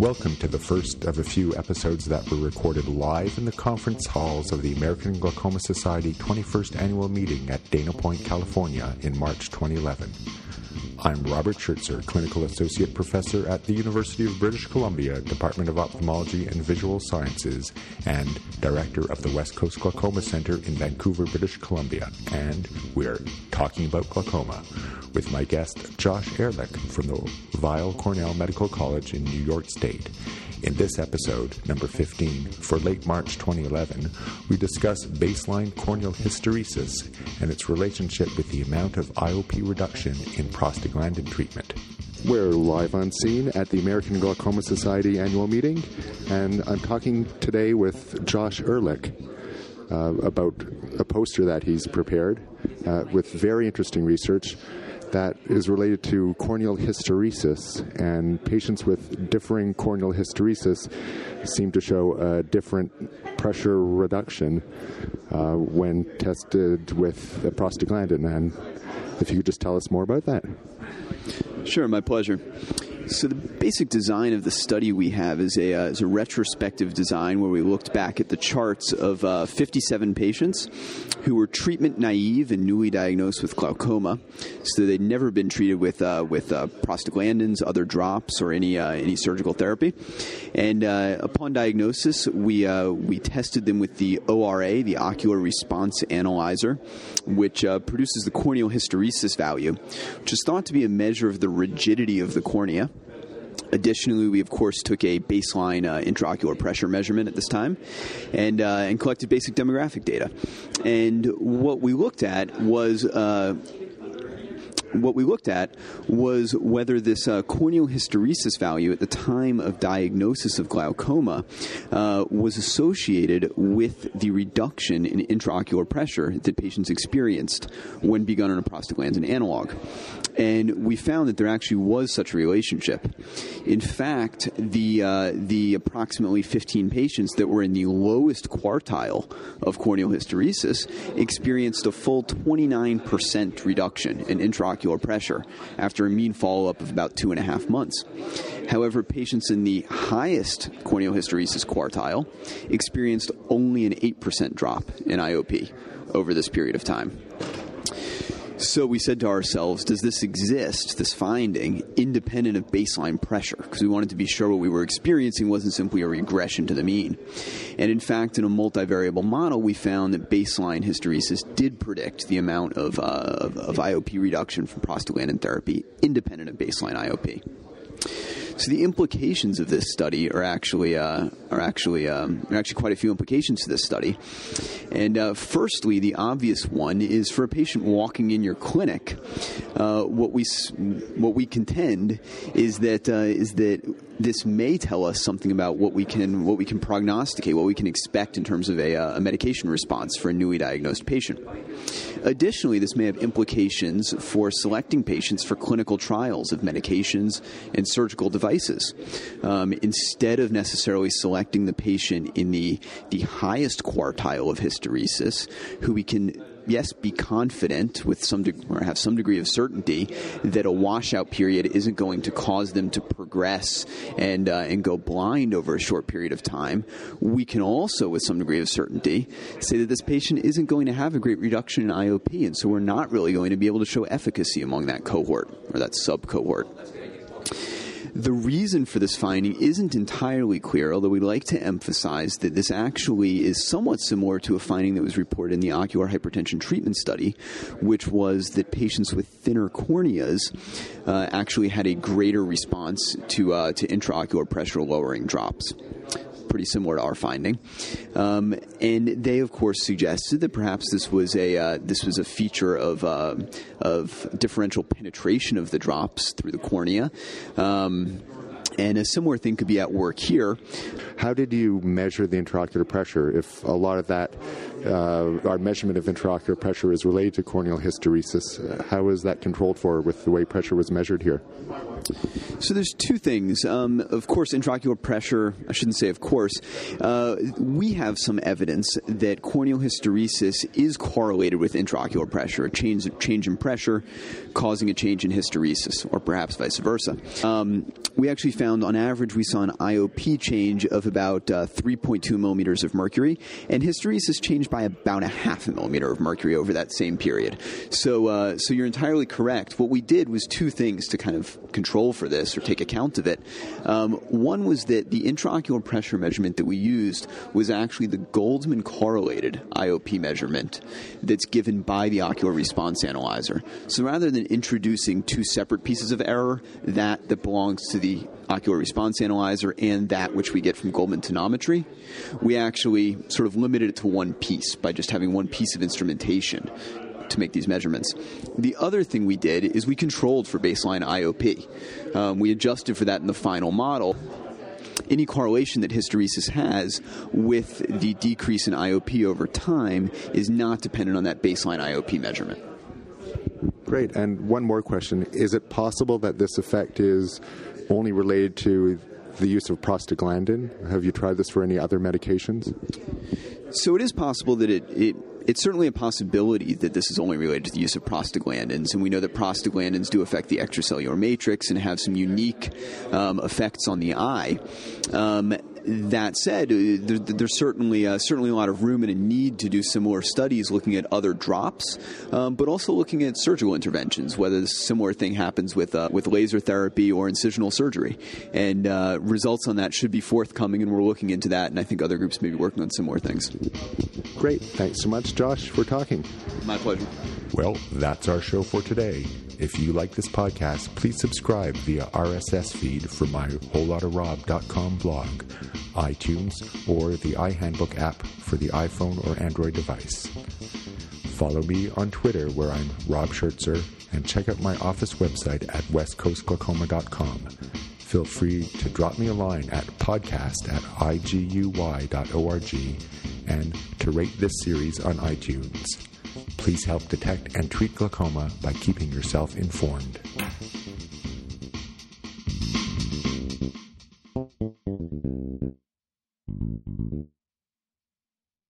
Welcome to the first of a few episodes that were recorded live in the conference halls of the American Glaucoma Society 21st Annual Meeting at Dana Point, California in March 2011. I'm Robert Schertzer, Clinical Associate Professor at the University of British Columbia, Department of Ophthalmology and Visual Sciences, and Director of the West Coast Glaucoma Center in Vancouver, British Columbia. And we're talking about glaucoma with my guest, Josh Ehrlich from the Weill Cornell Medical College in New York State. In this episode, number 15, for late March 2011, we discuss baseline corneal hysteresis and its relationship with the amount of IOP reduction in treatment. We're live on scene at the American Glaucoma Society annual meeting, and I'm talking today with Josh Ehrlich uh, about a poster that he's prepared uh, with very interesting research that is related to corneal hysteresis, and patients with differing corneal hysteresis seem to show a different pressure reduction uh, when tested with a prostaglandin. And if you could just tell us more about that. Sure, my pleasure. So the basic design of the study we have is a, uh, is a retrospective design where we looked back at the charts of uh, 57 patients who were treatment naive and newly diagnosed with glaucoma. So they'd never been treated with uh, with uh, prostaglandins, other drops, or any uh, any surgical therapy. And uh, upon diagnosis, we we tested them with the ORA, the Ocular Response Analyzer, which produces the corneal hysteresis value, which is thought to be a measure of the rigidity of the cornea. Additionally, we of course took a baseline uh, intraocular pressure measurement at this time, and uh, and collected basic demographic data. And what we looked at was uh, what we looked at was whether this uh, corneal hysteresis value at the time of diagnosis of glaucoma uh, was associated with the reduction in intraocular pressure that patients experienced when begun on a prostaglandin analog. And we found that there actually was such a relationship. In fact, the uh, the approximately 15 patients that were in the lowest quartile of corneal hysteresis experienced a full 29% reduction in intraocular pressure after a mean follow up of about two and a half months. However, patients in the highest corneal hysteresis quartile experienced only an 8% drop in IOP over this period of time. So we said to ourselves, does this exist, this finding, independent of baseline pressure? Because we wanted to be sure what we were experiencing wasn't simply a regression to the mean. And in fact, in a multivariable model, we found that baseline hysteresis did predict the amount of, uh, of, of IOP reduction from prostaglandin therapy, independent of baseline IOP. So the implications of this study are actually uh, are actually um, are actually quite a few implications to this study. And uh, firstly, the obvious one is for a patient walking in your clinic. Uh, what we what we contend is that uh, is that this may tell us something about what we can what we can prognosticate, what we can expect in terms of a, uh, a medication response for a newly diagnosed patient. Additionally, this may have implications for selecting patients for clinical trials of medications and surgical devices. Um, instead of necessarily selecting the patient in the, the highest quartile of hysteresis, who we can yes, be confident with some de- or have some degree of certainty that a washout period isn't going to cause them to progress and uh, and go blind over a short period of time. We can also, with some degree of certainty, say that this patient isn't going to have a great reduction in IOP, and so we're not really going to be able to show efficacy among that cohort or that sub cohort. The reason for this finding isn't entirely clear, although we'd like to emphasize that this actually is somewhat similar to a finding that was reported in the ocular hypertension treatment study, which was that patients with thinner corneas uh, actually had a greater response to, uh, to intraocular pressure lowering drops pretty similar to our finding. Um, and they, of course, suggested that perhaps this was a uh, this was a feature of uh, of differential penetration of the drops through the cornea. Um, and a similar thing could be at work here. How did you measure the intraocular pressure if a lot of that uh, our measurement of intraocular pressure is related to corneal hysteresis. Uh, how is that controlled for with the way pressure was measured here? So there's two things. Um, of course, intraocular pressure. I shouldn't say of course. Uh, we have some evidence that corneal hysteresis is correlated with intraocular pressure, a change change in pressure causing a change in hysteresis, or perhaps vice versa. Um, we actually found, on average, we saw an IOP change of about uh, 3.2 millimeters of mercury, and hysteresis has changed by about a half a millimeter of mercury over that same period. So, uh, so you're entirely correct. What we did was two things to kind of control for this or take account of it. Um, one was that the intraocular pressure measurement that we used was actually the Goldmann correlated IOP measurement that's given by the ocular response analyzer. So rather than introducing two separate pieces of error, that that belongs to the ocular response analyzer and that which we get from Goldmann tonometry, we actually sort of limited it to one piece by just having one piece of instrumentation to make these measurements. The other thing we did is we controlled for baseline IOP. Um, we adjusted for that in the final model any correlation that hysteresis has with the decrease in IOP over time is not dependent on that baseline IOP measurement. Great. And one more question. Is it possible that this effect is only related to the use of prostaglandin? Have you tried this for any other medications? So it is possible that it, it it's certainly a possibility that this is only related to the use of prostaglandins, and we know that prostaglandins do affect the extracellular matrix and have some unique um, effects on the eye. Um, that said, uh, there, there's certainly uh, certainly a lot of room and a need to do similar studies looking at other drops, um, but also looking at surgical interventions, whether a similar thing happens with uh, with laser therapy or incisional surgery, and uh, results on that should be forthcoming, and we're looking into that, and I think other groups may be working on similar things. Great, thanks so much, Josh, for talking. My pleasure. Well, that's our show for today. If you like this podcast, please subscribe via RSS feed from my wholottarob.com blog, iTunes, or the Eye Handbook app for the iPhone or Android device. Follow me on Twitter where I'm Rob Schertzer and check out my office website at westcoastglaucoma.com. Feel free to drop me a line at podcast at iguy.org and to rate this series on iTunes. Please help detect and treat glaucoma by keeping yourself informed.